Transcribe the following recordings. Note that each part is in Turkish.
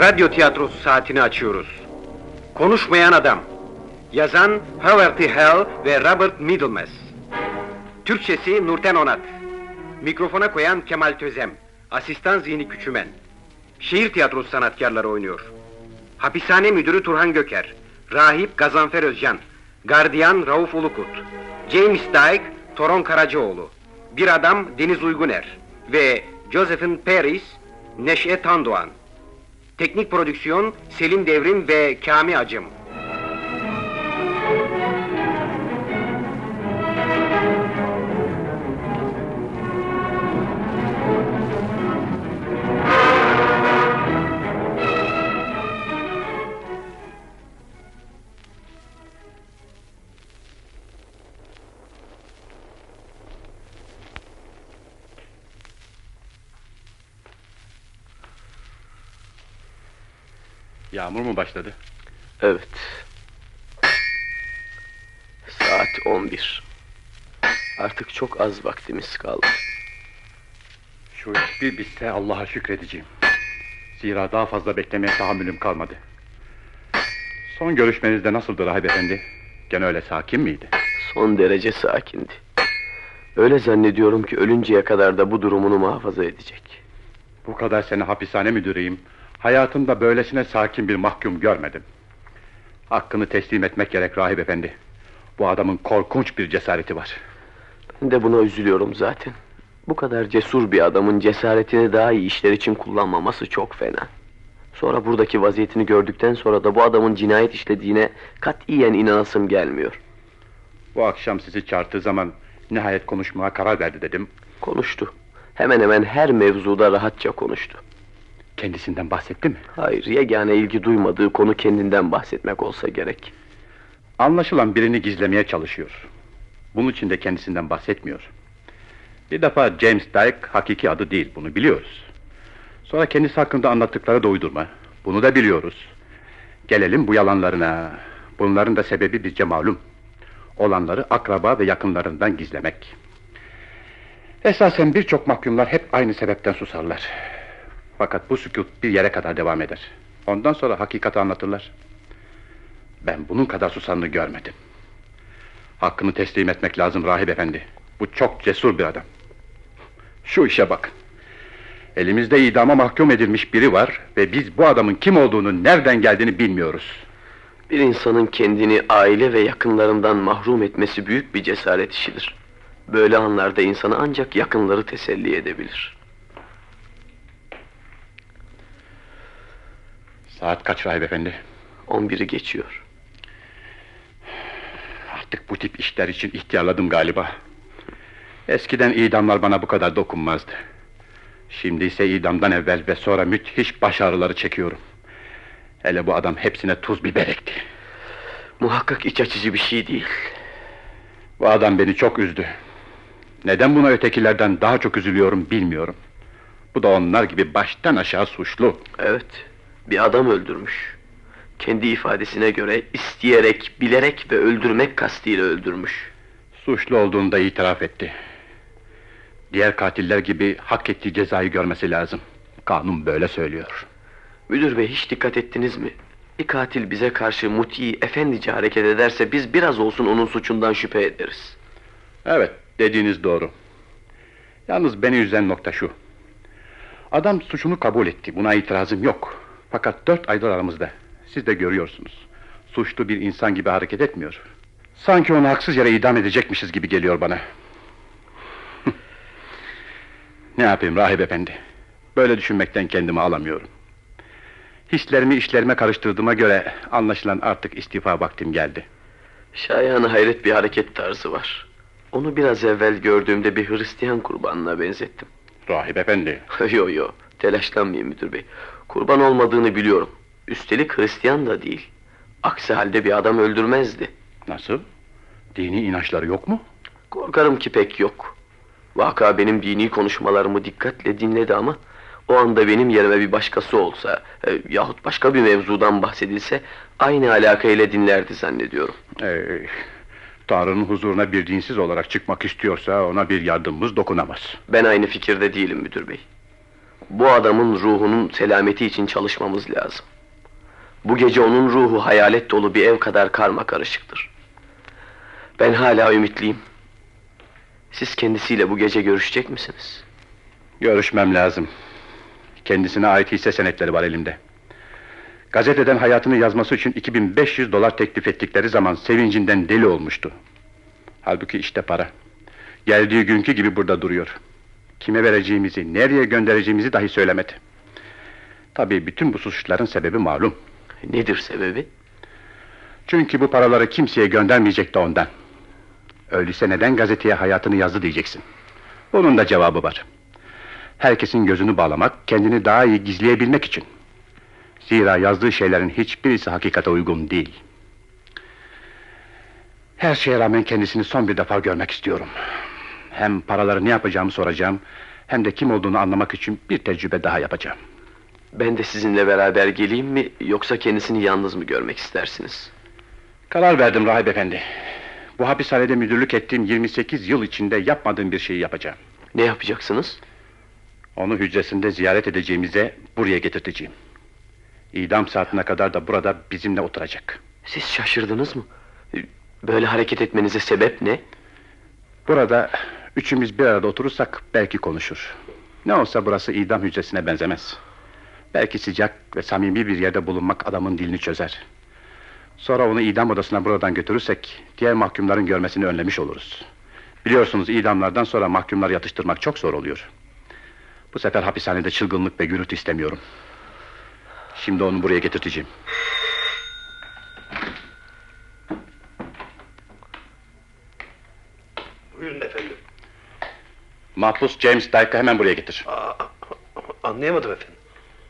Radyo tiyatrosu saatini açıyoruz. Konuşmayan Adam. Yazan Howard T. Hell ve Robert Middlemas. Türkçesi Nurten Onat. Mikrofona koyan Kemal Tözem. Asistan Zihni Küçümen. Şehir tiyatrosu sanatkarları oynuyor. Hapishane müdürü Turhan Göker. Rahip Gazanfer Özcan. Gardiyan Rauf Ulukut. James Dyke, Toron Karacaoğlu. Bir adam Deniz Uyguner. Ve Josephine Paris, Neşe Tandoğan. Teknik prodüksiyon Selim Devrim ve Kami Acım. Yağmur mu başladı? Evet. Saat 11. Artık çok az vaktimiz kaldı. Şu iş bir bitse Allah'a şükredeceğim. Zira daha fazla beklemeye tahammülüm kalmadı. Son görüşmenizde nasıldı rahip efendi? Gene öyle sakin miydi? Son derece sakindi. Öyle zannediyorum ki ölünceye kadar da bu durumunu muhafaza edecek. Bu kadar sene hapishane müdürüyüm. Hayatımda böylesine sakin bir mahkum görmedim. Hakkını teslim etmek gerek rahip efendi. Bu adamın korkunç bir cesareti var. Ben de buna üzülüyorum zaten. Bu kadar cesur bir adamın cesaretini daha iyi işler için kullanmaması çok fena. Sonra buradaki vaziyetini gördükten sonra da bu adamın cinayet işlediğine katiyen inanasım gelmiyor. Bu akşam sizi çağırdığı zaman nihayet konuşmaya karar verdi dedim. Konuştu. Hemen hemen her mevzuda rahatça konuştu. Kendisinden bahsetti mi? Hayır, yegane ilgi duymadığı konu kendinden bahsetmek olsa gerek. Anlaşılan birini gizlemeye çalışıyor. Bunun için de kendisinden bahsetmiyor. Bir defa James Dyke hakiki adı değil, bunu biliyoruz. Sonra kendisi hakkında anlattıkları da uydurma. Bunu da biliyoruz. Gelelim bu yalanlarına. Bunların da sebebi bizce malum. Olanları akraba ve yakınlarından gizlemek. Esasen birçok mahkumlar hep aynı sebepten susarlar. Fakat bu sükut bir yere kadar devam eder. Ondan sonra hakikati anlatırlar. Ben bunun kadar susanını görmedim. Hakkını teslim etmek lazım rahip efendi. Bu çok cesur bir adam. Şu işe bak. Elimizde idama mahkum edilmiş biri var ve biz bu adamın kim olduğunu, nereden geldiğini bilmiyoruz. Bir insanın kendini aile ve yakınlarından mahrum etmesi büyük bir cesaret işidir. Böyle anlarda insanı ancak yakınları teselli edebilir. Saat kaç rahip efendi? 11'i geçiyor. Artık bu tip işler için ihtiyarladım galiba. Eskiden idamlar bana bu kadar dokunmazdı. Şimdi ise idamdan evvel ve sonra müthiş baş ağrıları çekiyorum. Hele bu adam hepsine tuz biber ekti. Muhakkak iç açıcı bir şey değil. Bu adam beni çok üzdü. Neden buna ötekilerden daha çok üzülüyorum bilmiyorum. Bu da onlar gibi baştan aşağı suçlu. Evet, bir adam öldürmüş. Kendi ifadesine göre isteyerek, bilerek ve öldürmek kastıyla öldürmüş. Suçlu olduğunu da itiraf etti. Diğer katiller gibi hak ettiği cezayı görmesi lazım. Kanun böyle söylüyor. Müdür bey hiç dikkat ettiniz mi? Bir katil bize karşı muti, efendice hareket ederse biz biraz olsun onun suçundan şüphe ederiz. Evet, dediğiniz doğru. Yalnız beni üzen nokta şu. Adam suçunu kabul etti, buna itirazım yok. Fakat dört aydır aramızda. Siz de görüyorsunuz. Suçlu bir insan gibi hareket etmiyor. Sanki onu haksız yere idam edecekmişiz gibi geliyor bana. ne yapayım rahip efendi? Böyle düşünmekten kendimi alamıyorum. Hislerimi işlerime karıştırdığıma göre anlaşılan artık istifa vaktim geldi. Şayan hayret bir hareket tarzı var. Onu biraz evvel gördüğümde bir Hristiyan kurbanına benzettim. Rahip efendi. yo yo, telaşlanmayın müdür bey. Kurban olmadığını biliyorum. Üstelik Hristiyan da değil. Aksi halde bir adam öldürmezdi. Nasıl? Dini inançları yok mu? Korkarım ki pek yok. Vaka benim dini konuşmalarımı dikkatle dinledi ama... ...o anda benim yerime bir başkası olsa... E, ...yahut başka bir mevzudan bahsedilse... ...aynı alakayla dinlerdi zannediyorum. Ee, Tanrı'nın huzuruna bir dinsiz olarak çıkmak istiyorsa... ...ona bir yardımımız dokunamaz. Ben aynı fikirde değilim müdür bey. Bu adamın ruhunun selameti için çalışmamız lazım. Bu gece onun ruhu hayalet dolu bir ev kadar karma karışıktır. Ben hala ümitliyim. Siz kendisiyle bu gece görüşecek misiniz? Görüşmem lazım. Kendisine ait hisse senetleri var elimde. Gazeteden hayatını yazması için 2500 dolar teklif ettikleri zaman sevincinden deli olmuştu. Halbuki işte para. Geldiği günkü gibi burada duruyor. Kime vereceğimizi, nereye göndereceğimizi dahi söylemedi. Tabii bütün bu suçların sebebi malum. Nedir sebebi? Çünkü bu paraları kimseye göndermeyecek de ondan. Öyleyse neden gazeteye hayatını yazdı diyeceksin. Bunun da cevabı var. Herkesin gözünü bağlamak, kendini daha iyi gizleyebilmek için. Zira yazdığı şeylerin hiçbirisi hakikate uygun değil. Her şeye rağmen kendisini son bir defa görmek istiyorum. Hem paraları ne yapacağımı soracağım... ...hem de kim olduğunu anlamak için bir tecrübe daha yapacağım. Ben de sizinle beraber geleyim mi yoksa kendisini yalnız mı görmek istersiniz? Karar verdim rahip efendi. Bu hapishanede müdürlük ettiğim 28 yıl içinde yapmadığım bir şeyi yapacağım. Ne yapacaksınız? Onu hücresinde ziyaret edeceğimize buraya getirteceğim. İdam saatine kadar da burada bizimle oturacak. Siz şaşırdınız mı? Böyle hareket etmenize sebep ne? Burada üçümüz bir arada oturursak belki konuşur. Ne olsa burası idam hücresine benzemez. Belki sıcak ve samimi bir yerde bulunmak adamın dilini çözer. Sonra onu idam odasına buradan götürürsek diğer mahkumların görmesini önlemiş oluruz. Biliyorsunuz idamlardan sonra mahkumları yatıştırmak çok zor oluyor. Bu sefer hapishanede çılgınlık ve gürültü istemiyorum. Şimdi onu buraya getirteceğim. Buyurun efendim. Mahpus James Dyke'ı hemen buraya getir. Aa, anlayamadım efendim.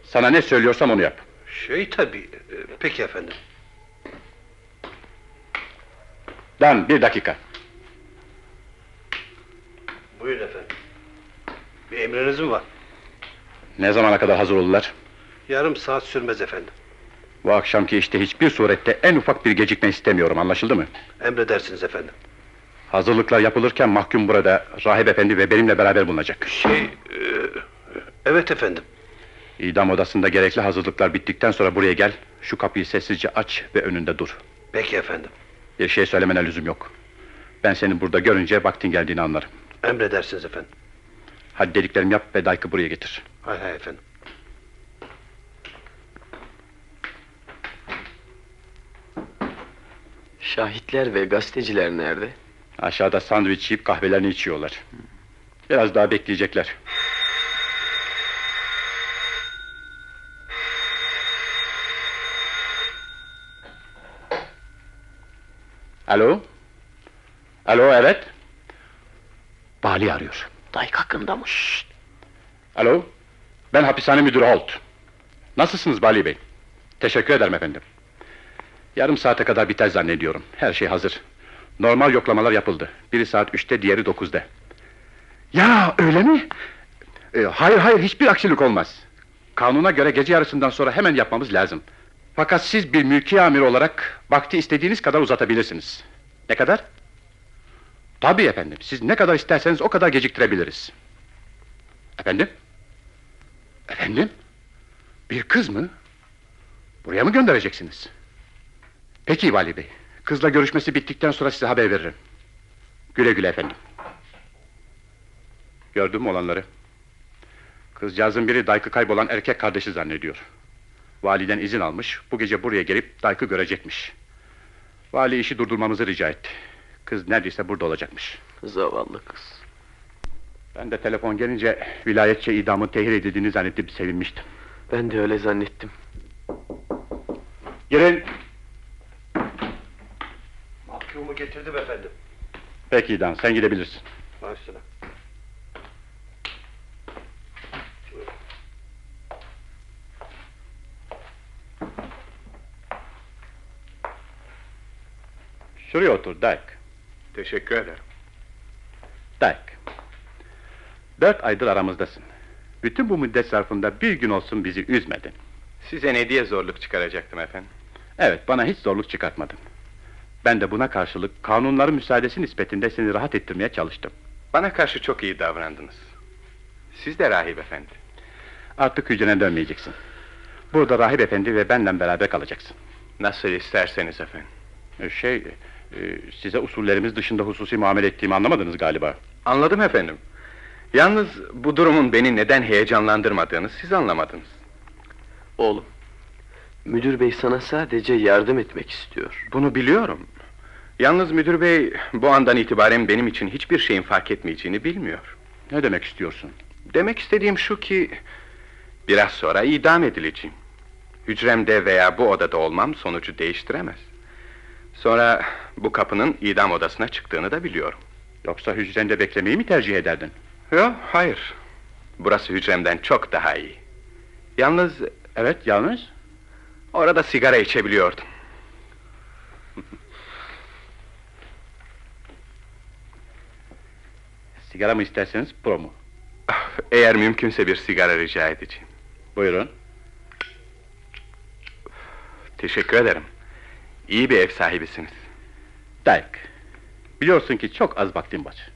Sana ne söylüyorsam onu yap. Şey tabii. e, Peki efendim. Dan bir dakika. Buyurun efendim. Bir emriniz mi var? Ne zamana kadar hazır olurlar? Yarım saat sürmez efendim. Bu akşamki işte hiçbir surette en ufak bir gecikme istemiyorum anlaşıldı mı? Emredersiniz efendim. Hazırlıklar yapılırken mahkum burada rahip efendi ve benimle beraber bulunacak. Şey... e, evet efendim. İdam odasında gerekli hazırlıklar bittikten sonra buraya gel. Şu kapıyı sessizce aç ve önünde dur. Peki efendim. Bir şey söylemene lüzum yok. Ben seni burada görünce vaktin geldiğini anlarım. Emredersiniz efendim. Hadi dediklerimi yap ve Dike'ı buraya getir. Hay hay efendim. Şahitler ve gazeteciler nerede? Aşağıda sandviç yiyip kahvelerini içiyorlar. Biraz daha bekleyecekler. Alo? Alo evet? Bali arıyor. Dayk hakkında mı? Alo? Ben hapishane müdürü Holt. Nasılsınız Bali Bey? Teşekkür ederim efendim. Yarım saate kadar biter zannediyorum. Her şey hazır. Normal yoklamalar yapıldı. Biri saat üçte, diğeri dokuzda. Ya öyle mi? Ee, hayır hayır hiçbir aksilik olmaz. Kanuna göre gece yarısından sonra hemen yapmamız lazım. Fakat siz bir mülki amir olarak vakti istediğiniz kadar uzatabilirsiniz. Ne kadar? Tabii efendim. Siz ne kadar isterseniz o kadar geciktirebiliriz. Efendim? Efendim? Bir kız mı? Buraya mı göndereceksiniz? Peki Vali Bey. Kızla görüşmesi bittikten sonra size haber veririm. Güle güle efendim. Gördün mü olanları? Kızcağızın biri Dayık'ı kaybolan erkek kardeşi zannediyor. Validen izin almış, bu gece buraya gelip Dayık'ı görecekmiş. Vali işi durdurmamızı rica etti. Kız neredeyse burada olacakmış. Zavallı kız. Ben de telefon gelince vilayetçe idamın tehir edildiğini zannedip sevinmiştim. Ben de öyle zannettim. Girin. Mahkumu getirdim efendim. Peki idam, sen gidebilirsin. Başına. Şuraya otur Dyke. Teşekkür ederim. Dyke. Dört aydır aramızdasın. Bütün bu müddet zarfında bir gün olsun bizi üzmedin. Size ne diye zorluk çıkaracaktım efendim? Evet, bana hiç zorluk çıkartmadın. Ben de buna karşılık kanunların müsaadesi nispetinde seni rahat ettirmeye çalıştım. Bana karşı çok iyi davrandınız. Siz de rahip efendi. Artık hücrene dönmeyeceksin. Burada rahip efendi ve benle beraber kalacaksın. Nasıl isterseniz efendim. Ee, Şey, e, size usullerimiz dışında hususi muamele ettiğimi anlamadınız galiba. Anladım efendim. Yalnız bu durumun beni neden heyecanlandırmadığını siz anlamadınız. Oğlum, müdür bey sana sadece yardım etmek istiyor. Bunu biliyorum. Yalnız müdür bey bu andan itibaren benim için hiçbir şeyin fark etmeyeceğini bilmiyor. Ne demek istiyorsun? Demek istediğim şu ki... ...biraz sonra idam edileceğim. Hücremde veya bu odada olmam sonucu değiştiremez. Sonra bu kapının idam odasına çıktığını da biliyorum. Yoksa hücrende beklemeyi mi tercih ederdin? Yok, hayır. Burası hücremden çok daha iyi. Yalnız Evet, yalnız. Orada sigara içebiliyordum. Sigara mı isterseniz pro mu? Eğer mümkünse bir sigara rica edeceğim. Buyurun. Teşekkür ederim. İyi bir ev sahibisiniz. Dyke. Biliyorsun ki çok az vaktim var.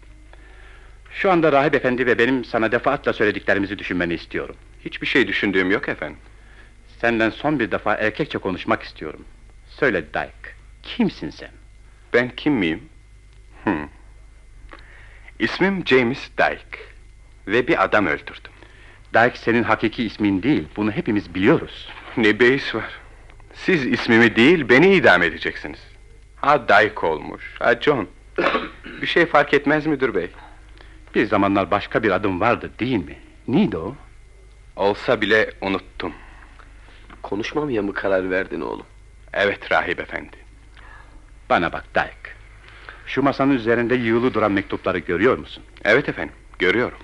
Şu anda rahip efendi ve benim sana defaatle söylediklerimizi düşünmeni istiyorum. Hiçbir şey düşündüğüm yok efendim. Senden son bir defa erkekçe konuşmak istiyorum. Söyle Dyke, kimsin sen? Ben kim miyim? Hmm. İsmim James Dyke. Ve bir adam öldürdüm. Dyke senin hakiki ismin değil, bunu hepimiz biliyoruz. Ne beis var. Siz ismimi değil, beni idam edeceksiniz. Ha Dyke olmuş, ha John. bir şey fark etmez müdür bey. Bir zamanlar başka bir adım vardı değil mi? Neydi o? Olsa bile unuttum. Konuşmamaya mı karar verdin oğlum? Evet rahip efendi. Bana bak Dyke. Şu masanın üzerinde yığılı duran mektupları görüyor musun? Evet efendim, görüyorum.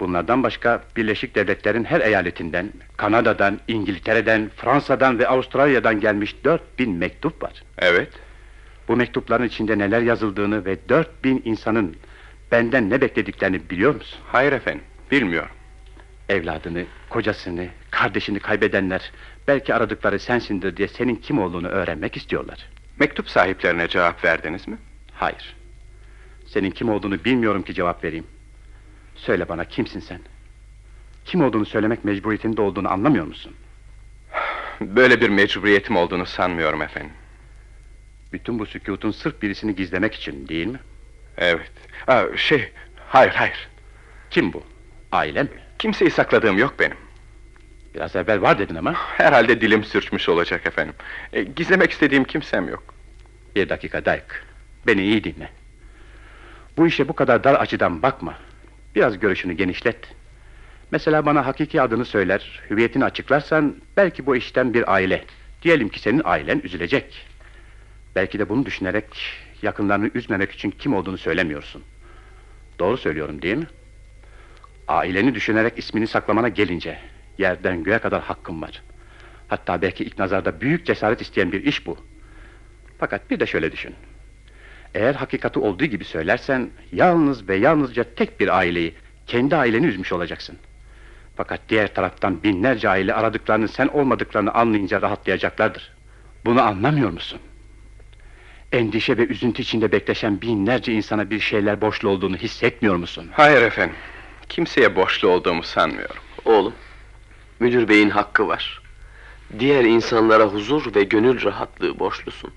Bunlardan başka Birleşik Devletler'in her eyaletinden, Kanada'dan, İngiltere'den, Fransa'dan ve Avustralya'dan gelmiş 4000 mektup var. Evet, Bu mektupların içinde neler yazıldığını ve 4000 insanın benden ne beklediklerini biliyor musun? hayır efendim, bilmiyorum. Evladını, kocasını, kardeşini kaybedenler belki aradıkları sensindir diye senin kim olduğunu öğrenmek istiyorlar. Mektup sahiplerine cevap verdiniz mi? Hayır. Senin kim olduğunu bilmiyorum ki cevap vereyim. Söyle bana kimsin sen? Kim olduğunu söylemek mecburiyetinde olduğunu anlamıyor musun? Böyle bir mecburiyetim olduğunu sanmıyorum efendim. Bütün bu sükutun sırf birisini gizlemek için değil mi? Evet. Aa, şey, hayır hayır. Kim bu? Ailem mi? Kimseyi sakladığım yok benim. Biraz evvel var dedin ama. Herhalde dilim sürçmüş olacak efendim. E, gizlemek istediğim kimsem yok. Bir dakika Dayk. Beni iyi dinle. Bu işe bu kadar dar açıdan bakma. Biraz görüşünü genişlet. Mesela bana hakiki adını söyler, hüviyetini açıklarsan belki bu işten bir aile. Diyelim ki senin ailen üzülecek. Belki de bunu düşünerek yakınlarını üzmemek için kim olduğunu söylemiyorsun. Doğru söylüyorum değil mi? Aileni düşünerek ismini saklamana gelince yerden göğe kadar hakkım var. Hatta belki ilk nazarda büyük cesaret isteyen bir iş bu. Fakat bir de şöyle düşün. Eğer hakikati olduğu gibi söylersen yalnız ve yalnızca tek bir aileyi, kendi aileni üzmüş olacaksın. Fakat diğer taraftan binlerce aile aradıklarını sen olmadıklarını anlayınca rahatlayacaklardır. Bunu anlamıyor musun? Endişe ve üzüntü içinde bekleşen binlerce insana bir şeyler borçlu olduğunu hissetmiyor musun? Hayır efendim. Kimseye borçlu olduğumu sanmıyorum. Oğlum, müdür beyin hakkı var. Diğer insanlara huzur ve gönül rahatlığı borçlusun.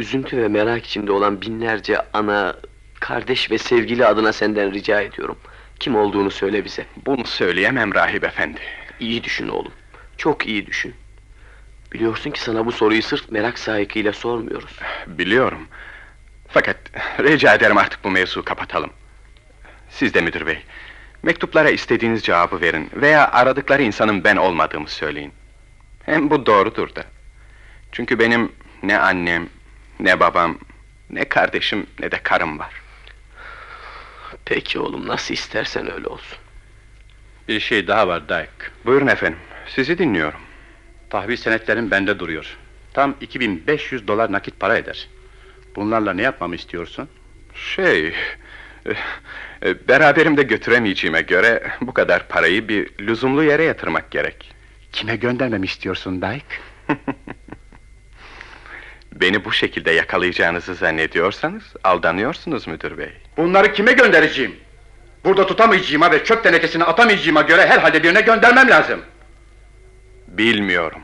Üzüntü ve merak içinde olan binlerce ana, kardeş ve sevgili adına senden rica ediyorum. Kim olduğunu söyle bize. Bunu söyleyemem rahip efendi. İyi düşün oğlum. Çok iyi düşün. Biliyorsun ki sana bu soruyu sırf merak sahikiyle sormuyoruz. Biliyorum. Fakat rica ederim artık bu mevzuyu kapatalım. Siz de müdür bey. Mektuplara istediğiniz cevabı verin veya aradıkları insanın ben olmadığımı söyleyin. Hem bu doğrudur da. Çünkü benim ne annem, ne babam, ne kardeşim, ne de karım var. Peki oğlum nasıl istersen öyle olsun. Bir şey daha var Dyke. Buyurun efendim, sizi dinliyorum. Tahvil senetlerin bende duruyor. Tam 2500 dolar nakit para eder. Bunlarla ne yapmamı istiyorsun? Şey... e, e, Beraberimde götüremeyeceğime göre bu kadar parayı bir lüzumlu yere yatırmak gerek. Kime göndermemi istiyorsun Dyke? Beni bu şekilde yakalayacağınızı zannediyorsanız aldanıyorsunuz müdür bey. Bunları kime göndereceğim? Burada tutamayacağıma ve çöp tenekesine atamayacağıma göre herhalde birine göndermem lazım. Bilmiyorum.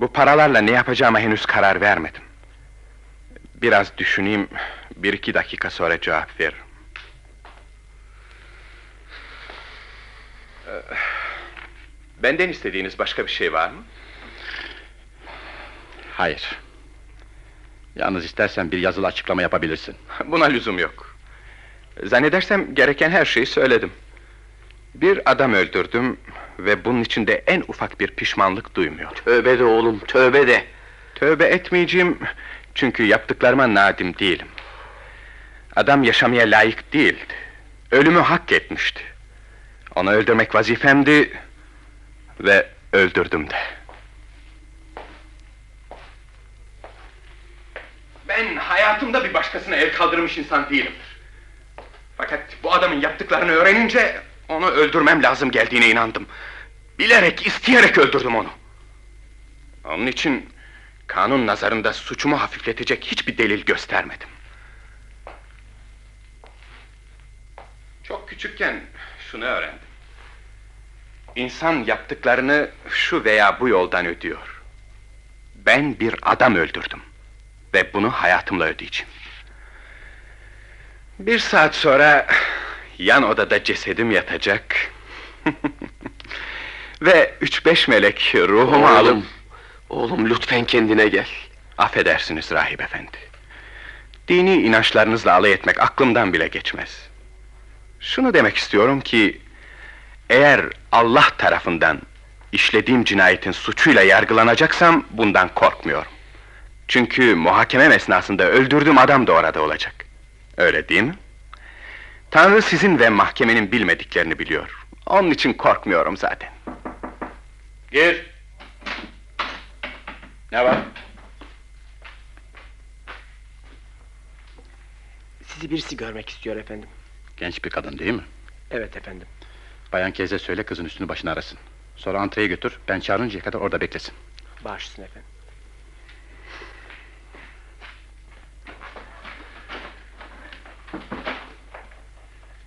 Bu paralarla ne yapacağıma henüz karar vermedim. Biraz düşüneyim, bir iki dakika sonra cevap veririm. Ee, Benden istediğiniz başka bir şey var mı? Hayır. Yalnız istersen bir yazılı açıklama yapabilirsin. Buna lüzum yok. Zannedersem gereken her şeyi söyledim. Bir adam öldürdüm ve bunun içinde en ufak bir pişmanlık duymuyorum. Tövbe de oğlum, tövbe de. Tövbe etmeyeceğim çünkü yaptıklarıma nadim değilim. Adam yaşamaya layık değildi. Ölümü hak etmişti. Onu öldürmek vazifemdi ve öldürdüm de. Ben hayatımda bir başkasına el kaldırmış insan değilimdir. Fakat bu adamın yaptıklarını öğrenince onu öldürmem lazım geldiğine inandım. Bilerek, isteyerek öldürdüm onu. Onun için kanun nazarında suçumu hafifletecek hiçbir delil göstermedim. Çok küçükken şunu öğrendim. İnsan yaptıklarını şu veya bu yoldan ödüyor. Ben bir adam öldürdüm. Ve bunu hayatımla ödeyeceğim. Bir saat sonra yan odada cesedim yatacak. Ve üç beş melek ruhumu alıp... Oğlum, oğlum lütfen kendine gel. Affedersiniz rahip efendi. Dini inançlarınızla alay etmek aklımdan bile geçmez. Şunu demek istiyorum ki... Eğer Allah tarafından işlediğim cinayetin suçuyla yargılanacaksam bundan korkmuyorum. Çünkü muhakemem esnasında öldürdüğüm adam da orada olacak. Öyle değil mi? Tanrı sizin ve mahkemenin bilmediklerini biliyor. Onun için korkmuyorum zaten. Gir. Ne var? Sizi birisi görmek istiyor efendim. Genç bir kadın değil mi? Evet efendim. Bayan Keze söyle kızın üstünü başını arasın. Sonra antreye götür, ben çağırıncaya kadar orada beklesin. Bağışlasın efendim.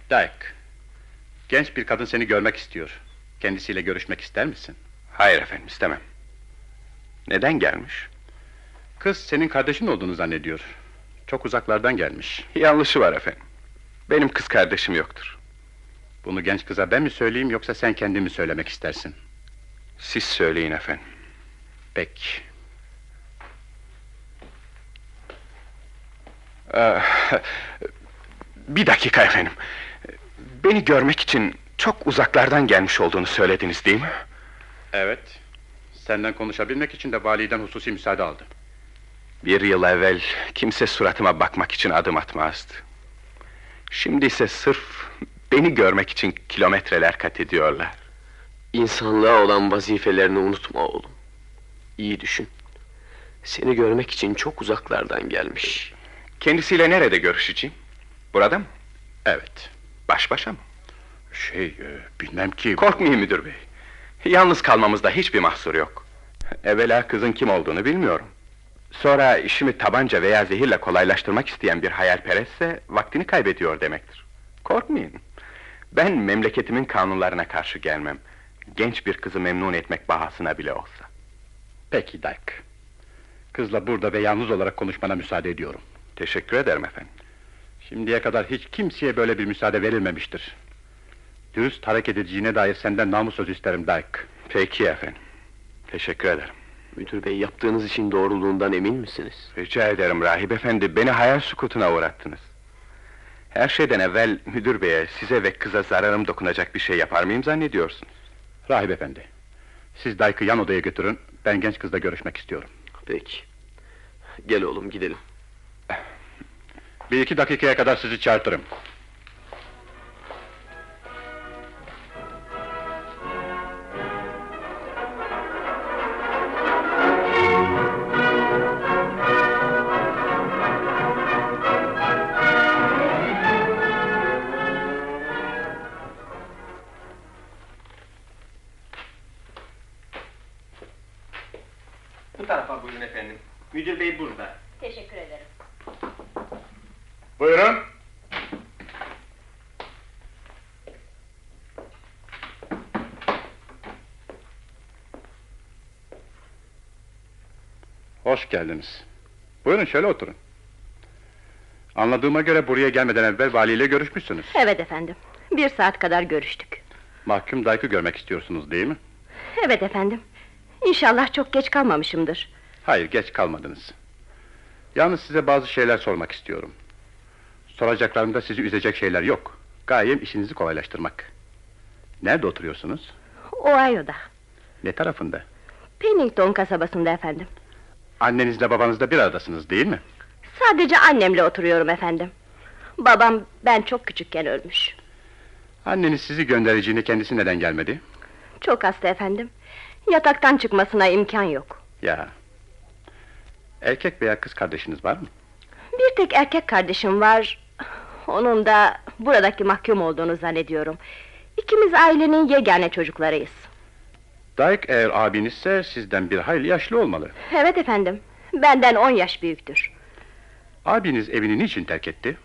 Dyke, genç bir kadın seni görmek istiyor. Kendisiyle görüşmek ister misin? Hayır efendim istemem. Neden gelmiş? Kız senin kardeşin olduğunu zannediyor. Çok uzaklardan gelmiş. Yanlışı var efendim. Benim kız kardeşim yoktur. Bunu genç kıza ben mi söyleyeyim yoksa sen kendin mi söylemek istersin? Siz söyleyin efendim. Peki. Ee, bir dakika efendim. Beni görmek için çok uzaklardan gelmiş olduğunu söylediniz değil mi? Evet. Senden konuşabilmek için de validen hususi müsaade aldı. Bir yıl evvel kimse suratıma bakmak için adım atmazdı. Şimdi ise sırf beni görmek için kilometreler kat ediyorlar. İnsanlığa olan vazifelerini unutma oğlum. İyi düşün. Seni görmek için çok uzaklardan gelmiş. Kendisiyle nerede görüşeceğim? Burada mı? Evet. Baş başa mı? Şey, e, bilmem ki... Korkmayın müdür bey. Yalnız kalmamızda hiçbir mahsur yok. Evvela kızın kim olduğunu bilmiyorum. Sonra işimi tabanca veya zehirle kolaylaştırmak isteyen bir hayalperestse vaktini kaybediyor demektir. Korkmayın. Ben memleketimin kanunlarına karşı gelmem. Genç bir kızı memnun etmek bahasına bile olsa. Peki Dyke. Kızla burada ve yalnız olarak konuşmana müsaade ediyorum. Teşekkür ederim efendim. Şimdiye kadar hiç kimseye böyle bir müsaade verilmemiştir. Dürüst hareket edeceğine dair senden namus sözü isterim Dyke. Peki efendim. Teşekkür ederim. Müdür bey yaptığınız işin doğruluğundan emin misiniz? Rica ederim rahip efendi, beni hayal sukutuna uğrattınız. Her şeyden evvel müdür beye, size ve kıza zararım dokunacak bir şey yapar mıyım zannediyorsunuz? Rahip efendi. Siz Dyke'ı yan odaya götürün. Ben genç kızla görüşmek istiyorum. Peki. Gel oğlum gidelim. Bir iki dakikaya kadar sizi çağırtırım. Geldiniz. Buyurun şöyle oturun. Anladığıma göre buraya gelmeden evvel valiyle görüşmüşsünüz. Evet efendim. Bir saat kadar görüştük. Mahkum Dike'ı görmek istiyorsunuz değil mi? Evet efendim. İnşallah çok geç kalmamışımdır. Hayır, geç kalmadınız. Yalnız size bazı şeyler sormak istiyorum. Soracaklarımda sizi üzecek şeyler yok. Gayem işinizi kolaylaştırmak. Nerede oturuyorsunuz? Ohio'da. Ne tarafında? Pennington kasabasında efendim. Annenizle babanızla bir aradasınız değil mi? Sadece annemle oturuyorum efendim. Babam ben çok küçükken ölmüş. Anneniz sizi göndereceğini kendisi neden gelmedi? Çok hasta efendim. Yataktan çıkmasına imkan yok. Ya. Erkek veya kız kardeşiniz var mı? Bir tek erkek kardeşim var. Onun da buradaki mahkum olduğunu zannediyorum. İkimiz ailenin yegane çocuklarıyız. Dike eğer abinizse sizden bir hayli yaşlı olmalı. Evet efendim. Benden on yaş büyüktür. Abiniz evini niçin terk etti?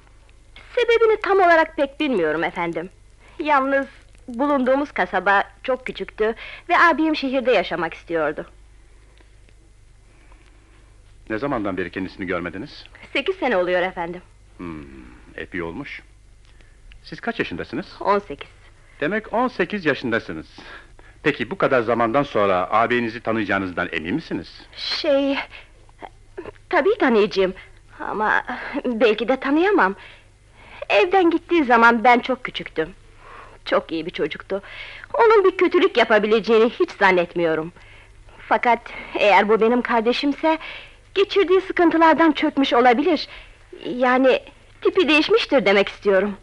Sebebini tam olarak pek bilmiyorum efendim. Yalnız bulunduğumuz kasaba çok küçüktü ve abim şehirde yaşamak istiyordu. Ne zamandan beri kendisini görmediniz? Sekiz sene oluyor efendim. Hmm, epey olmuş. Siz kaç yaşındasınız? On sekiz. Demek 18 yaşındasınız. Peki bu kadar zamandan sonra abinizi tanıyacağınızdan emin misiniz? Şey... Tabii tanıyacağım. Ama belki de tanıyamam. Evden gittiği zaman ben çok küçüktüm. Çok iyi bir çocuktu. Onun bir kötülük yapabileceğini hiç zannetmiyorum. Fakat eğer bu benim kardeşimse... ...geçirdiği sıkıntılardan çökmüş olabilir. Yani tipi değişmiştir demek istiyorum.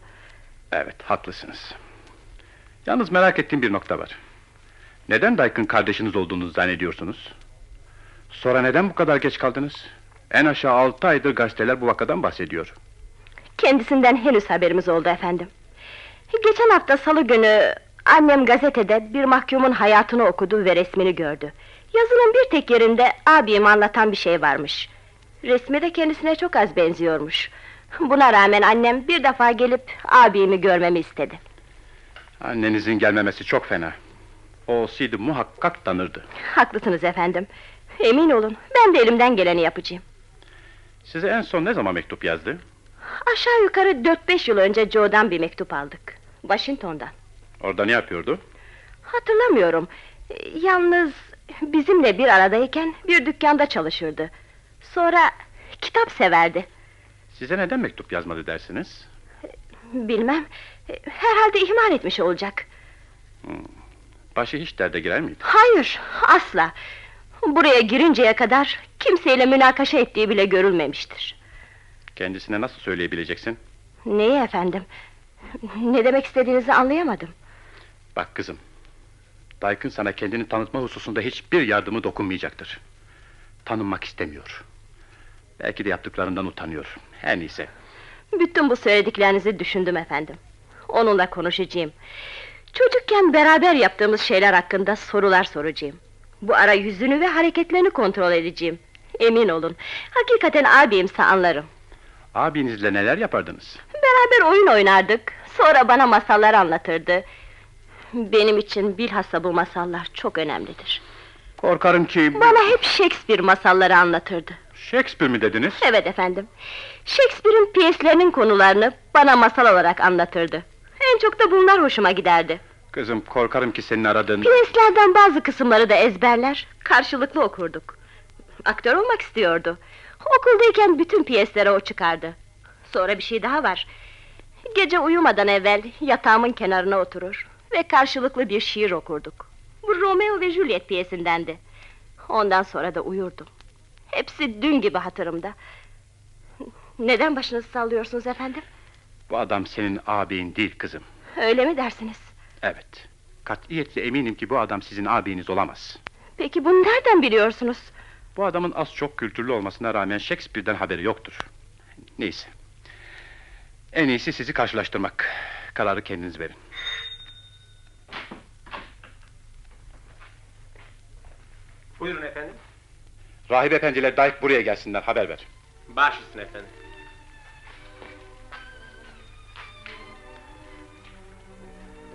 Evet, haklısınız. Yalnız merak ettiğim bir nokta var. Neden Dike'ın kardeşiniz olduğunu zannediyorsunuz? Sonra neden bu kadar geç kaldınız? En aşağı altı aydır gazeteler bu vakadan bahsediyor. Kendisinden henüz haberimiz oldu efendim. Geçen hafta salı günü annem gazetede bir mahkumun hayatını okudu ve resmini gördü. Yazının bir tek yerinde abimi anlatan bir şey varmış. Resmi de kendisine çok az benziyormuş. Buna rağmen annem bir defa gelip abimi görmemi istedi. Annenizin gelmemesi çok fena. Olsaydı muhakkak tanırdı. Haklısınız efendim. Emin olun ben de elimden geleni yapacağım. Size en son ne zaman mektup yazdı? Aşağı yukarı 4-5 yıl önce Joe'dan bir mektup aldık. Washington'dan. Orada ne yapıyordu? Hatırlamıyorum. Ee, Yalnız bizimle bir aradayken bir dükkanda çalışırdı. Sonra kitap severdi. Size neden mektup yazmadı dersiniz? Bilmem. Ee, Herhalde ihmal etmiş olacak. Başı hiç derde girer miydi? Hayır, asla. Buraya girinceye kadar kimseyle münakaşa ettiği bile görülmemiştir. Kendisine nasıl söyleyebileceksin? Neyi efendim? Ne demek istediğinizi anlayamadım. Bak kızım. Dike'ın sana kendini tanıtma hususunda hiçbir yardımı dokunmayacaktır. Tanınmak istemiyor. Belki de yaptıklarından utanıyor. Her neyse. Bütün bu söylediklerinizi düşündüm efendim. Onunla konuşacağım. Çocukken beraber yaptığımız şeyler hakkında sorular soracağım. Bu ara yüzünü ve hareketlerini kontrol edeceğim. Emin olun, hakikaten abimse anlarım. Abinizle neler yapardınız? Beraber oyun oynardık, sonra bana masallar anlatırdı. Benim için bilhassa bu masallar çok önemlidir. Korkarım ki... Bana hep Shakespeare masalları anlatırdı. Shakespeare mi dediniz? Evet efendim. Shakespeare'in piyeslerinin konularını bana masal olarak anlatırdı. En çok da bunlar hoşuma giderdi. Kızım korkarım ki senin aradığın... Piyeslerden bazı kısımları da ezberler, karşılıklı okurduk. Aktör olmak istiyordu. Okuldayken bütün piyeslere o çıkardı. Sonra bir şey daha var. Gece uyumadan evvel yatağımın kenarına oturur ve karşılıklı bir şiir okurduk. Bu Romeo ve Juliet piyesindendi. Ondan sonra da uyurdum. Hepsi dün gibi hatırımda. Neden başınızı sallıyorsunuz efendim? Bu adam senin ağabeyin değil kızım. Öyle mi dersiniz? Evet. Katiyetle eminim ki bu adam sizin ağabeyiniz olamaz. Peki bunu nereden biliyorsunuz? Bu adamın az çok kültürlü olmasına rağmen Shakespeare'den haberi yoktur. Neyse. En iyisi sizi karşılaştırmak. Kararı kendiniz verin. Buyurun efendim. Rahip efendiler Dike buraya gelsinler haber ver. Baş üstüne efendim.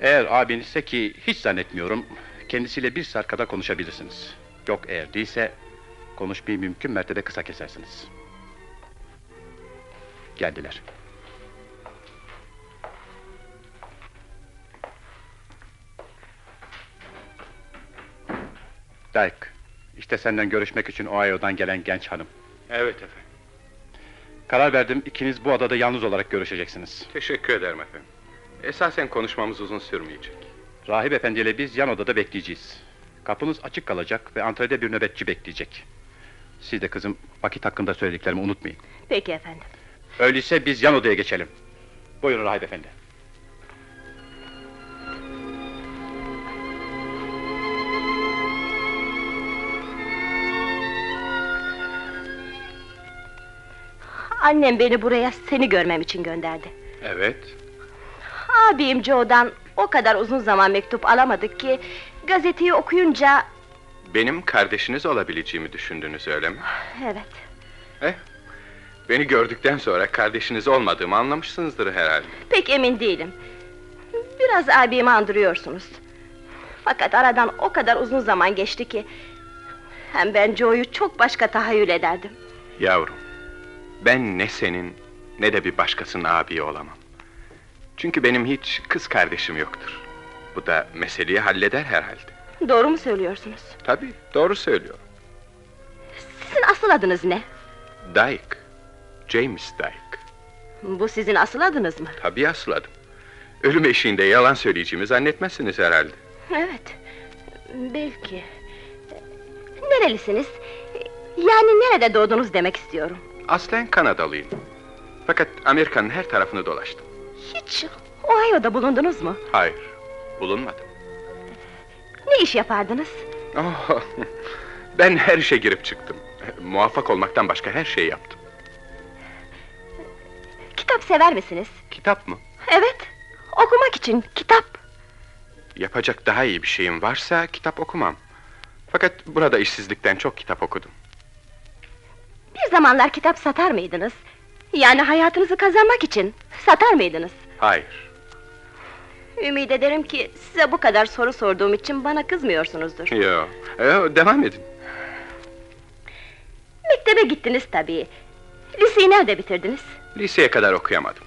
Eğer abinizse ki hiç zannetmiyorum... ...kendisiyle bir saat kadar konuşabilirsiniz. Yok eğer değilse... Konuşmayı mümkün mertebe kısa kesersiniz. Geldiler. Dyke, işte senden görüşmek için Ohio'dan gelen genç hanım. Evet efendim. Karar verdim, ikiniz bu adada yalnız olarak görüşeceksiniz. Teşekkür ederim efendim. Esasen konuşmamız uzun sürmeyecek. Rahip efendiyle biz yan odada bekleyeceğiz. Kapınız açık kalacak ve antrede bir nöbetçi bekleyecek. Siz de kızım vakit hakkında söylediklerimi unutmayın. Peki efendim. Öyleyse biz yan odaya geçelim. Buyurun rahip efendi. Annem beni buraya seni görmem için gönderdi. Evet. Abim Joe'dan o kadar uzun zaman mektup alamadık ki... ...gazeteyi okuyunca... Benim kardeşiniz olabileceğimi düşündünüz öyle mi? Evet, Eh, beni gördükten sonra kardeşiniz olmadığımı anlamışsınızdır herhalde. pek emin değilim. Biraz abimi andırıyorsunuz. Fakat aradan o kadar uzun zaman geçti ki... ...hem ben Joe'yu çok başka tahayyül ederdim. Yavrum, ben ne senin ne de bir başkasının abi olamam. Çünkü benim hiç kız kardeşim yoktur. Bu da meseleyi halleder herhalde. Doğru mu söylüyorsunuz? Tabii, doğru söylüyor. Sizin asıl adınız ne? Dyke, James Dyke. Bu sizin asıl adınız mı? Tabii asladım. Ölüm eşiğinde yalan söyleyeceğimi zannetmezsiniz herhalde. Evet, belki. Nerelisiniz? Yani nerede doğdunuz demek istiyorum. Aslen Kanadalıyım. Fakat Amerika'nın her tarafını dolaştım. Hiç Ohio'da bulundunuz mu? Hayır, bulunmadım. Ne iş yapardınız? Oh, ben her işe girip çıktım. Muvaffak olmaktan başka her şeyi yaptım. Kitap sever misiniz? Kitap mı? Evet, okumak için kitap. Yapacak daha iyi bir şeyim varsa kitap okumam. Fakat burada işsizlikten çok kitap okudum. Bir zamanlar kitap satar mıydınız? Yani hayatınızı kazanmak için satar mıydınız? Hayır, Ümid ederim ki size bu kadar soru sorduğum için bana kızmıyorsunuzdur. yo, yo devam edin. Mektebe gittiniz tabii. Liseyi nerede bitirdiniz? Liseye kadar okuyamadım.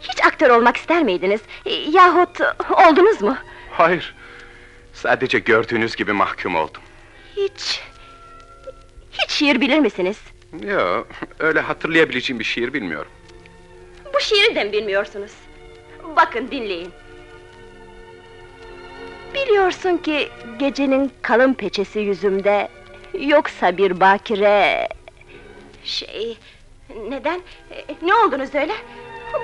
Hiç aktör olmak ister miydiniz? E, Yahut oldunuz mu? Hayır, sadece gördüğünüz gibi mahkum oldum. Hiç... Hiç şiir bilir misiniz? Yo, öyle hatırlayabileceğim bir şiir bilmiyorum. Bu şiiri de mi bilmiyorsunuz? Bakın dinleyin. Biliyorsun ki gecenin kalın peçesi yüzümde yoksa bir bakire şey neden E, ne oldunuz öyle?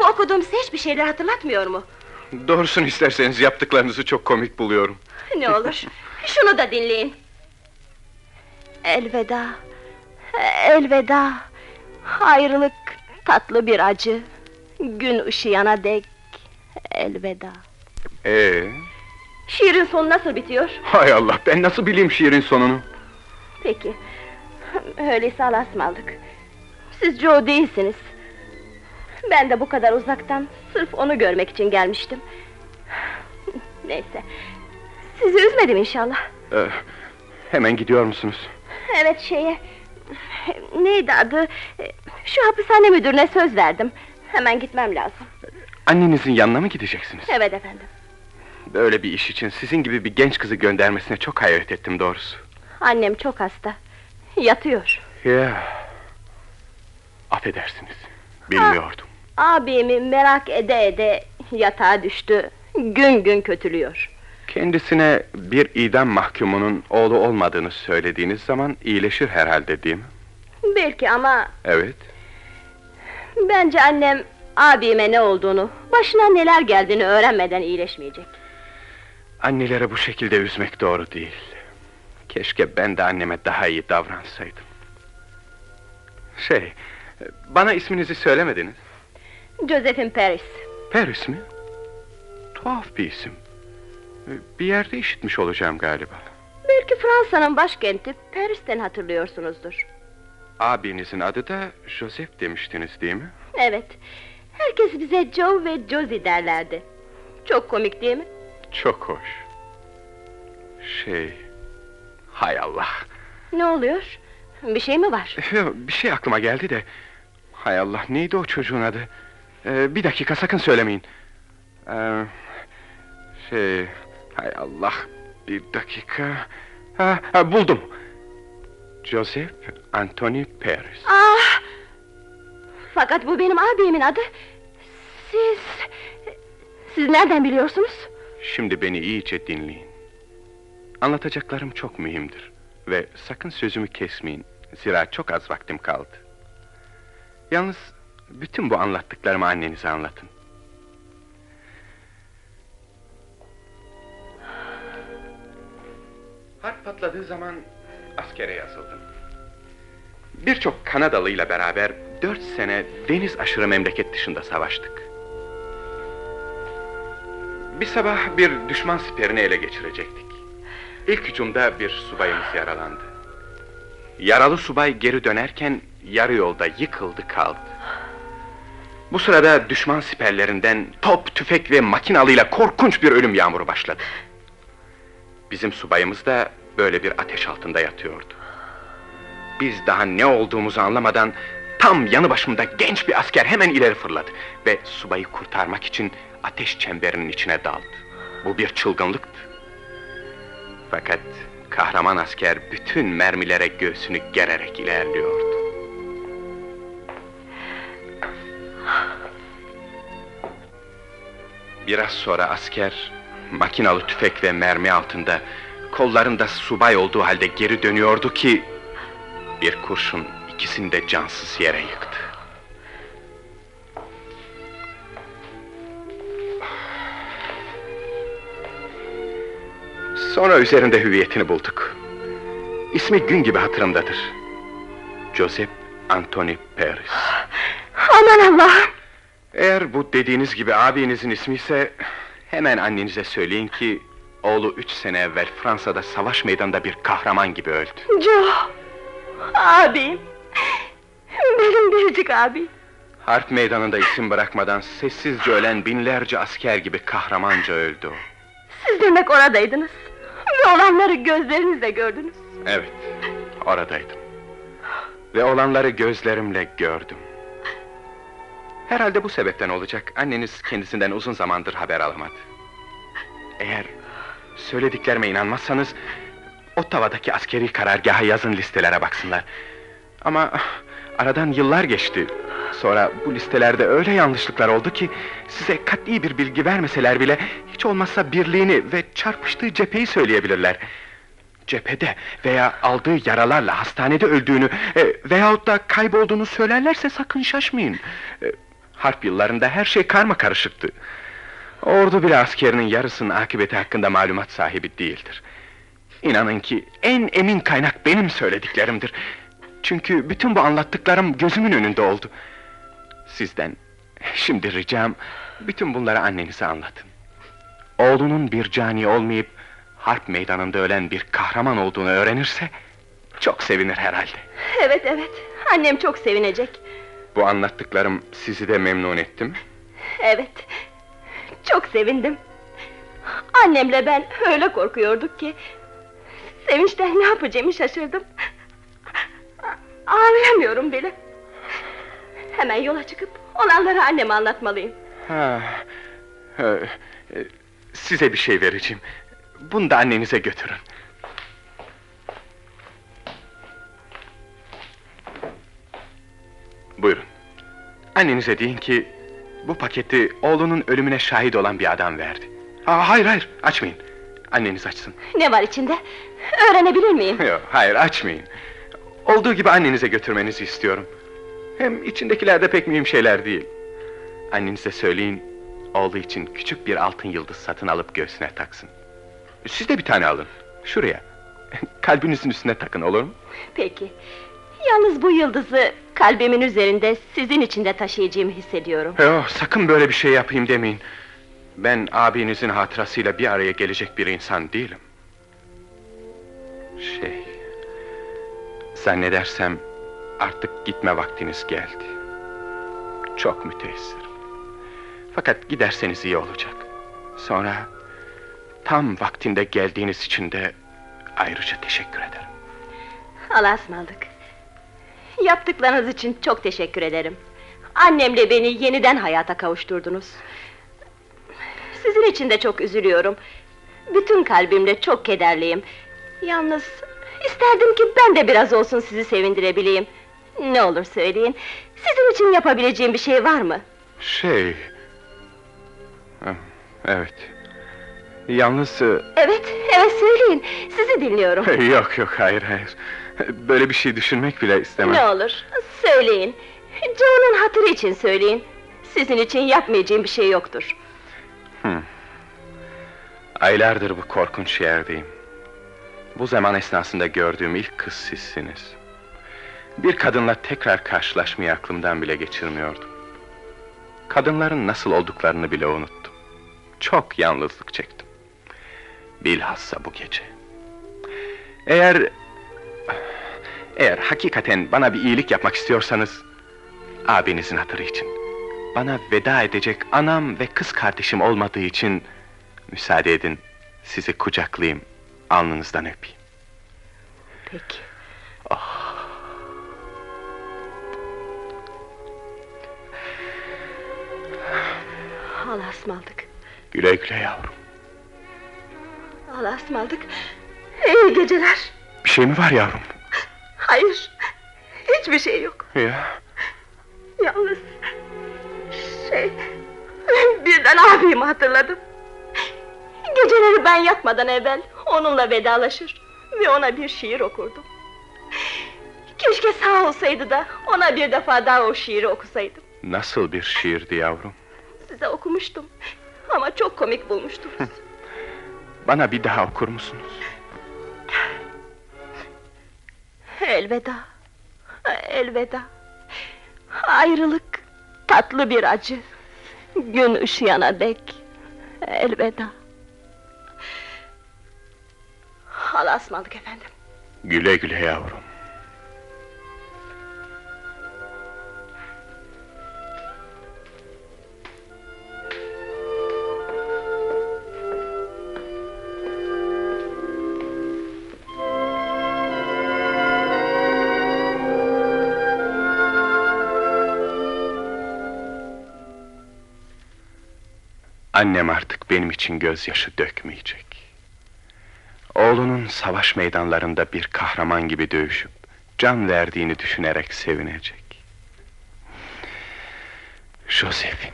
Bu okuduğum size hiçbir şeyler hatırlatmıyor mu? Doğrusunu isterseniz yaptıklarınızı çok komik buluyorum. Ne olur şunu da dinleyin. Elveda, elveda. Ayrılık tatlı bir acı. Gün ışıyana dek elveda. Ee, Şiirin sonu nasıl bitiyor? hay Allah, ben nasıl bileyim şiirin sonunu? Peki. Öyleyse Allah'a ısmarladık. Siz Joe değilsiniz. Ben de bu kadar uzaktan sırf onu görmek için gelmiştim. Neyse. Sizi üzmedim inşallah. Ee, hemen gidiyor musunuz? Evet şeye... Neydi adı? Şu hapishane müdürüne söz verdim. Hemen gitmem lazım. Annenizin yanına mı gideceksiniz? Evet efendim. Böyle bir iş için sizin gibi bir genç kızı göndermesine çok hayret ettim doğrusu. Annem çok hasta. Yatıyor. Ya. Affedersiniz. Bilmiyordum. Abimi merak ede ede yatağa düştü. Gün gün kötülüyor. Kendisine bir idam mahkumunun oğlu olmadığını söylediğiniz zaman iyileşir herhalde değil mi? Belki ama Evet. bence annem abime ne olduğunu, başına neler geldiğini öğrenmeden iyileşmeyecek. Annelere bu şekilde üzmek doğru değil. Keşke ben de anneme daha iyi davransaydım. Şey, bana isminizi söylemediniz. Josephine Paris. Paris mi? Tuhaf bir isim. Bir yerde işitmiş olacağım galiba. Belki Fransa'nın başkenti Paris'ten hatırlıyorsunuzdur. Abinizin adı da Joseph demiştiniz değil mi? Evet. Herkes bize Joe ve Josie derlerdi. Çok komik değil mi? Çok hoş. Şey... Hay Allah! Ne oluyor? Bir şey mi var? Yok, bir şey aklıma geldi de. Hay Allah, neydi o çocuğun adı? Ee, bir dakika, sakın söylemeyin. Ee, şey, hay Allah, bir dakika. Ha, ha, buldum. Joseph Anthony Paris. Ah! Fakat bu benim abimin adı. Siz... Siz nereden biliyorsunuz? Şimdi beni iyice dinleyin. Anlatacaklarım çok mühimdir. Ve sakın sözümü kesmeyin. Zira çok az vaktim kaldı. Yalnız bütün bu anlattıklarımı annenize anlatın. Harp patladığı zaman askere yazıldım. Birçok Kanadalıyla beraber dört sene deniz aşırı memleket dışında savaştık. Bir sabah bir düşman siperini ele geçirecektik. İlk hücumda bir subayımız yaralandı. Yaralı subay geri dönerken yarı yolda yıkıldı kaldı. Bu sırada düşman siperlerinden top, tüfek ve makinalıyla korkunç bir ölüm yağmuru başladı. Bizim subayımız da böyle bir ateş altında yatıyordu. Biz daha ne olduğumuzu anlamadan tam yanı başımda genç bir asker hemen ileri fırladı ve subayı kurtarmak için ateş çemberinin içine daldı. Bu bir çılgınlıktı. Fakat kahraman asker bütün mermilere göğsünü gererek ilerliyordu. Biraz sonra asker makinalı tüfek ve mermi altında kollarında subay olduğu halde geri dönüyordu ki bir kurşun ikisini de cansız yere yıktı. Sonra üzerinde hüviyetini bulduk. İsmi gün gibi hatırımdadır. Joseph Anthony Paris. Aman Allah'ım! Eğer bu dediğiniz gibi abinizin ismi ise... ...hemen annenize söyleyin ki... ...oğlu üç sene evvel Fransa'da savaş meydanında bir kahraman gibi öldü. Joe! Abim! Benim biricik abim! Harp meydanında isim bırakmadan sessizce ölen binlerce asker gibi kahramanca öldü o. Siz demek oradaydınız. Ve olanları gözlerinizle gördünüz. Evet, oradaydım. Ve olanları gözlerimle gördüm. Herhalde bu sebepten olacak. Anneniz kendisinden uzun zamandır haber alamadı. Eğer söylediklerime inanmazsanız... ...Ottawa'daki askeri karargaha yazın listelere baksınlar. Ama aradan yıllar geçti. Sonra bu listelerde öyle yanlışlıklar oldu ki... ...size kat'i bir bilgi vermeseler bile... ...hiç olmazsa birliğini ve çarpıştığı cepheyi söyleyebilirler. Cephede veya aldığı yaralarla hastanede öldüğünü... E, ...veyahut da kaybolduğunu söylerlerse sakın şaşmayın. E, harp yıllarında her şey karma karışıktı. Ordu bile askerinin yarısının akıbeti hakkında malumat sahibi değildir. İnanın ki en emin kaynak benim söylediklerimdir. Çünkü bütün bu anlattıklarım gözümün önünde oldu. Sizden şimdi ricam bütün bunları annenize anlatın. Oğlunun bir cani olmayıp harp meydanında ölen bir kahraman olduğunu öğrenirse çok sevinir herhalde. Evet evet, annem çok sevinecek. Bu anlattıklarım sizi de memnun etti mi? Evet, çok sevindim. Annemle ben öyle korkuyorduk ki... ...sevinçten ne yapacağımı şaşırdım. Ağlayamıyorum bile. Hemen yola çıkıp olanları anneme anlatmalıyım. E, e, size bir şey vereceğim. Bunu da annenize götürün. Buyurun. Annenize deyin ki... ...bu paketi oğlunun ölümüne şahit olan bir adam verdi. Aa, hayır hayır, açmayın. Anneniz açsın. Ne var içinde? Öğrenebilir miyim? Yok, hayır açmayın. Olduğu gibi annenize götürmenizi istiyorum. Hem içindekiler de pek mühim şeyler değil. Annenize söyleyin... ...oğlu için küçük bir altın yıldız satın alıp göğsüne taksın. Siz de bir tane alın. Şuraya. Kalbinizin üstüne takın olur mu? Peki. Yalnız bu yıldızı kalbimin üzerinde sizin için de taşıyacağımı hissediyorum. Yok, sakın böyle bir şey yapayım demeyin. Ben abinizin hatırasıyla bir araya gelecek bir insan değilim. Şey... Zannedersem artık gitme vaktiniz geldi. Çok müteessirim. Fakat giderseniz iyi olacak. Sonra tam vaktinde geldiğiniz için de ayrıca teşekkür ederim. Allah'a ısmarladık. Yaptıklarınız için çok teşekkür ederim. Annemle beni yeniden hayata kavuşturdunuz. Sizin için de çok üzülüyorum. Bütün kalbimle çok kederliyim. Yalnız isterdim ki ben de biraz olsun sizi sevindirebileyim. Ne olur söyleyin. Sizin için yapabileceğim bir şey var mı? Şey... Evet. Yalnız... e, Evet, evet söyleyin. Sizi dinliyorum. yok yok hayır hayır. Böyle bir şey düşünmek bile istemem. Ne olur, söyleyin. Joe'nun hatırı için söyleyin. Sizin için yapmayacağım bir şey yoktur. Aylardır bu korkunç yerdeyim. Bu zaman esnasında gördüğüm ilk kız sizsiniz. Bir kadınla tekrar karşılaşmayı aklımdan bile geçirmiyordum. Kadınların nasıl olduklarını bile unuttum. Çok yalnızlık çektim. Bilhassa bu gece. Eğer... Eğer hakikaten bana bir iyilik yapmak istiyorsanız... Abinizin hatırı için... Bana veda edecek anam ve kız kardeşim olmadığı için... Müsaade edin, sizi kucaklayayım, alnınızdan öpeyim. Peki. Allah'a ısmarladık. Güle güle yavrum. Allah'a ısmarladık. İyi geceler. Bir şey mi var yavrum? Hayır, hiçbir şey yok. Ya, Yalnız... Şey... Birden abimi hatırladım. Geceleri ben yatmadan evvel onunla vedalaşır ve ona bir şiir okurdum. Keşke sağ olsaydı da ona bir defa daha o şiiri okusaydım. nasıl bir şiirdi yavrum? Size okumuştum ama çok komik bulmuştunuz. Bana bir daha okur musunuz? Elveda, elveda. Ayrılık tatlı bir acı. Gün ışıyana dek elveda. Allah'a ısmarladık efendim. Güle güle yavrum. Annem artık benim için gözyaşı dökmeyecek. Oğlunun savaş meydanlarında bir kahraman gibi dövüşüp can verdiğini düşünerek sevinecek. Josephine.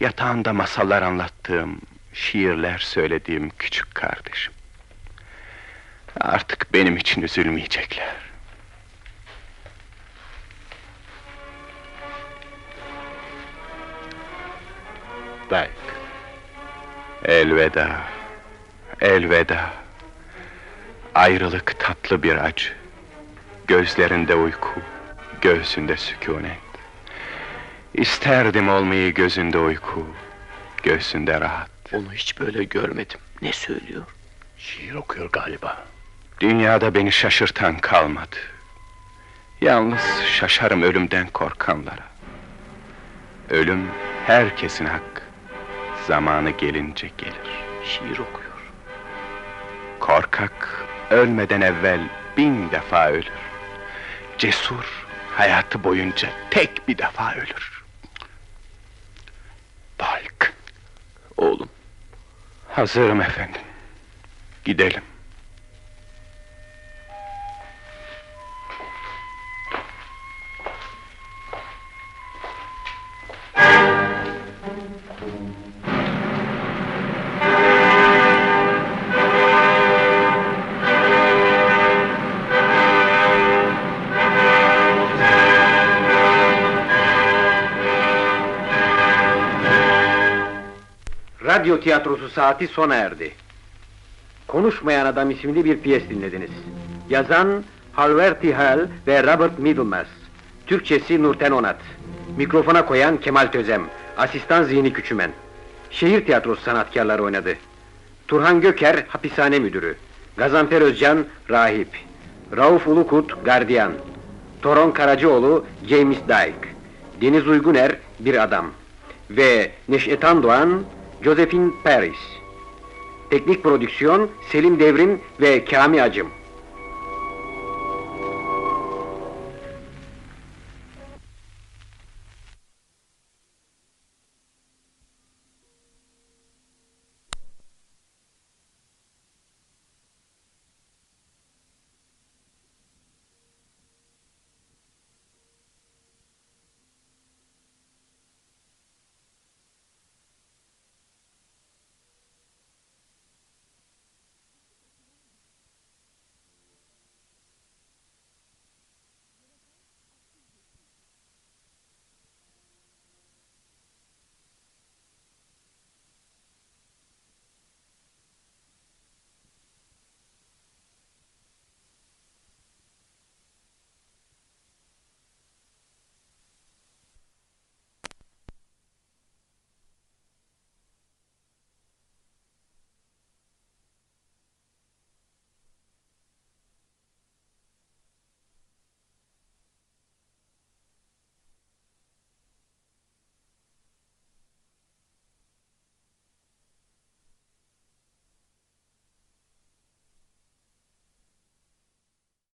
Yatağında masallar anlattığım, şiirler söylediğim küçük kardeşim. Artık benim için üzülmeyecekler. Dyke. Elveda, elveda. Ayrılık tatlı bir acı. Gözlerinde uyku, göğsünde sükunet. İsterdim olmayı gözünde uyku, göğsünde rahat. Onu hiç böyle görmedim. Ne söylüyor? Şiir okuyor galiba. Dünyada beni şaşırtan kalmadı. Yalnız şaşarım ölümden korkanlara. Ölüm herkesin hakkı. Zamanı gelince gelir. Şiir okuyor. Korkak ölmeden evvel bin defa ölür. Cesur hayatı boyunca tek bir defa ölür. Balk. Oğlum, Hazırım efendim. Gidelim. Radyo tiyatrosu saati sona erdi. Konuşmayan Adam isimli bir piyes dinlediniz. Yazan Halverti Hal ve Robert Middlemas. Türkçesi Nurten Onat. Mikrofona koyan Kemal Tözem. Asistan Zihni Küçümen. Şehir tiyatrosu sanatkarları oynadı. Turhan Göker hapishane müdürü. Gazanfer Özcan rahip. Rauf Ulukut gardiyan. Toron Karacaoğlu James Dyke. Deniz Uyguner bir adam. Ve Neşetan Doğan Josephine Paris. Teknik prodüksiyon Selim Devrim ve Kami Acım.